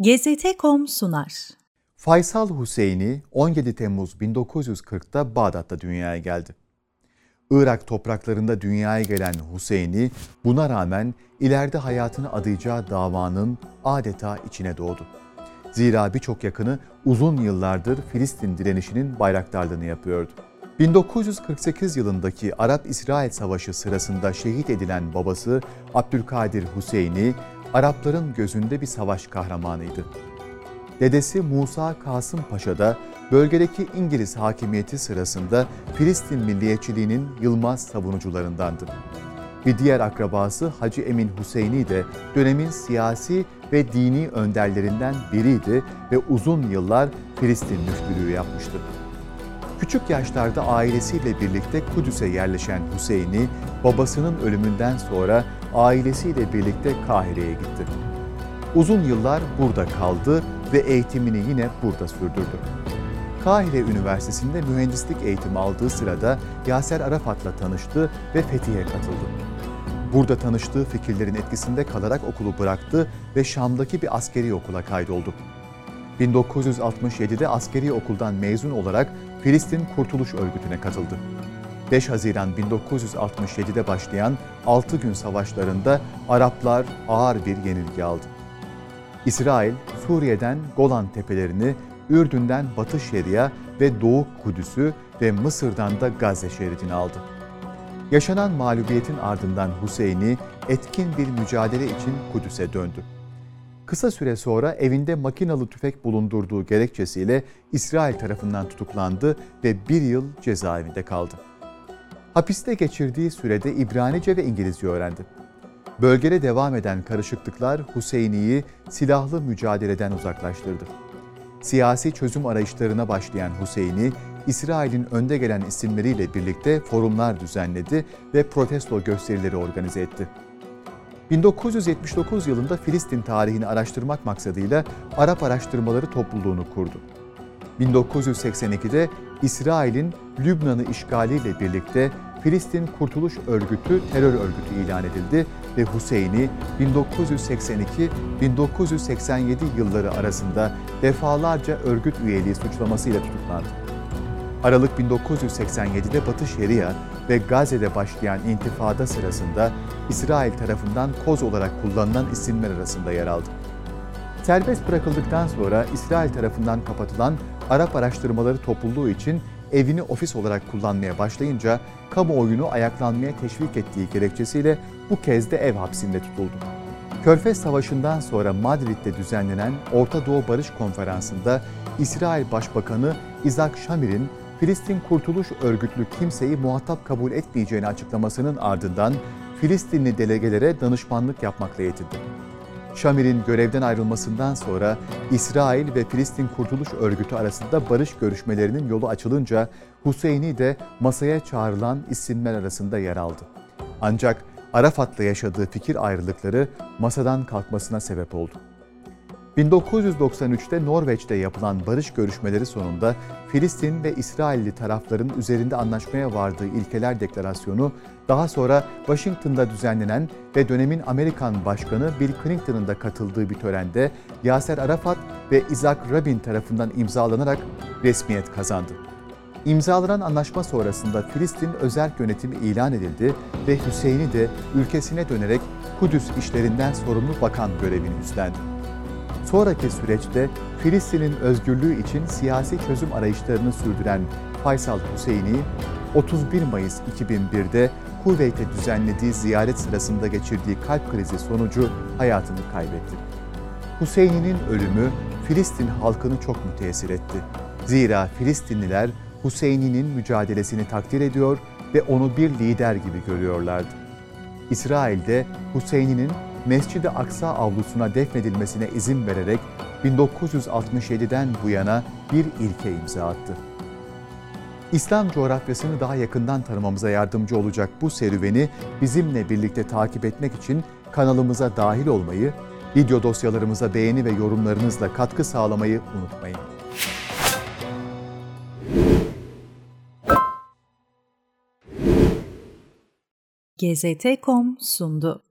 GZT.com sunar. Faysal Hüseyin'i 17 Temmuz 1940'da Bağdat'ta dünyaya geldi. Irak topraklarında dünyaya gelen Hüseyin'i buna rağmen ileride hayatını adayacağı davanın adeta içine doğdu. Zira birçok yakını uzun yıllardır Filistin direnişinin bayraktarlığını yapıyordu. 1948 yılındaki Arap-İsrail Savaşı sırasında şehit edilen babası Abdülkadir Hüseyin'i Arapların gözünde bir savaş kahramanıydı. Dedesi Musa Kasım Paşa da bölgedeki İngiliz hakimiyeti sırasında Filistin milliyetçiliğinin yılmaz savunucularındandı. Bir diğer akrabası Hacı Emin Hüseyini de dönemin siyasi ve dini önderlerinden biriydi ve uzun yıllar Filistin müftülüğü yapmıştı. Küçük yaşlarda ailesiyle birlikte Kudüs'e yerleşen Hüseyin'i babasının ölümünden sonra ailesiyle birlikte Kahire'ye gitti. Uzun yıllar burada kaldı ve eğitimini yine burada sürdürdü. Kahire Üniversitesi'nde mühendislik eğitimi aldığı sırada Yaser Arafat'la tanıştı ve Fethiye katıldı. Burada tanıştığı fikirlerin etkisinde kalarak okulu bıraktı ve Şam'daki bir askeri okula kaydoldu. 1967'de askeri okuldan mezun olarak Filistin Kurtuluş Örgütü'ne katıldı. 5 Haziran 1967'de başlayan 6 gün savaşlarında Araplar ağır bir yenilgi aldı. İsrail, Suriye'den Golan Tepelerini, Ürdün'den Batı Şeria ve Doğu Kudüs'ü ve Mısır'dan da Gazze şeridini aldı. Yaşanan mağlubiyetin ardından Hüseyin'i etkin bir mücadele için Kudüs'e döndü. Kısa süre sonra evinde makinalı tüfek bulundurduğu gerekçesiyle İsrail tarafından tutuklandı ve bir yıl cezaevinde kaldı. Hapiste geçirdiği sürede İbranice ve İngilizce öğrendi. Bölgede devam eden karışıklıklar Hüseyini'yi silahlı mücadeleden uzaklaştırdı. Siyasi çözüm arayışlarına başlayan Hüseyini, İsrail'in önde gelen isimleriyle birlikte forumlar düzenledi ve protesto gösterileri organize etti. 1979 yılında Filistin tarihini araştırmak maksadıyla Arap Araştırmaları Topluluğunu kurdu. 1982'de İsrail'in Lübnan'ı işgaliyle birlikte Filistin Kurtuluş Örgütü terör örgütü ilan edildi ve Hüseyin'i 1982-1987 yılları arasında defalarca örgüt üyeliği suçlamasıyla tutuklandı. Aralık 1987'de Batı Şeria ve Gazze'de başlayan intifada sırasında İsrail tarafından koz olarak kullanılan isimler arasında yer aldı. Serbest bırakıldıktan sonra İsrail tarafından kapatılan Arap Araştırmaları Topluluğu için evini ofis olarak kullanmaya başlayınca kamuoyunu ayaklanmaya teşvik ettiği gerekçesiyle bu kez de ev hapsinde tutuldu. Körfez Savaşı'ndan sonra Madrid'de düzenlenen Orta Doğu Barış Konferansı'nda İsrail Başbakanı Isaac Shamir'in Filistin Kurtuluş Örgütlü kimseyi muhatap kabul etmeyeceğini açıklamasının ardından Filistinli delegelere danışmanlık yapmakla yetindi. Şamir'in görevden ayrılmasından sonra İsrail ve Filistin Kurtuluş Örgütü arasında barış görüşmelerinin yolu açılınca Hüseyin'i de masaya çağrılan isimler arasında yer aldı. Ancak Arafat'la yaşadığı fikir ayrılıkları masadan kalkmasına sebep oldu. 1993'te Norveç'te yapılan barış görüşmeleri sonunda Filistin ve İsrailli tarafların üzerinde anlaşmaya vardığı ilkeler deklarasyonu daha sonra Washington'da düzenlenen ve dönemin Amerikan Başkanı Bill Clinton'ın da katıldığı bir törende Yaser Arafat ve Isaac Rabin tarafından imzalanarak resmiyet kazandı. İmzalanan anlaşma sonrasında Filistin özel yönetimi ilan edildi ve Hüseyin'i de ülkesine dönerek Kudüs işlerinden sorumlu bakan görevini üstlendi. Sonraki süreçte Filistin'in özgürlüğü için siyasi çözüm arayışlarını sürdüren Faysal Hüseyini, 31 Mayıs 2001'de Kuveyt'e düzenlediği ziyaret sırasında geçirdiği kalp krizi sonucu hayatını kaybetti. Hüseyin'in ölümü Filistin halkını çok müteessir etti. Zira Filistinliler Hüseyin'in mücadelesini takdir ediyor ve onu bir lider gibi görüyorlardı. İsrail'de Hüseyin'in Mescid-i Aksa avlusuna defnedilmesine izin vererek 1967'den bu yana bir ilke imza attı. İslam coğrafyasını daha yakından tanımamıza yardımcı olacak bu serüveni bizimle birlikte takip etmek için kanalımıza dahil olmayı, video dosyalarımıza beğeni ve yorumlarınızla katkı sağlamayı unutmayın. GZT.com sundu.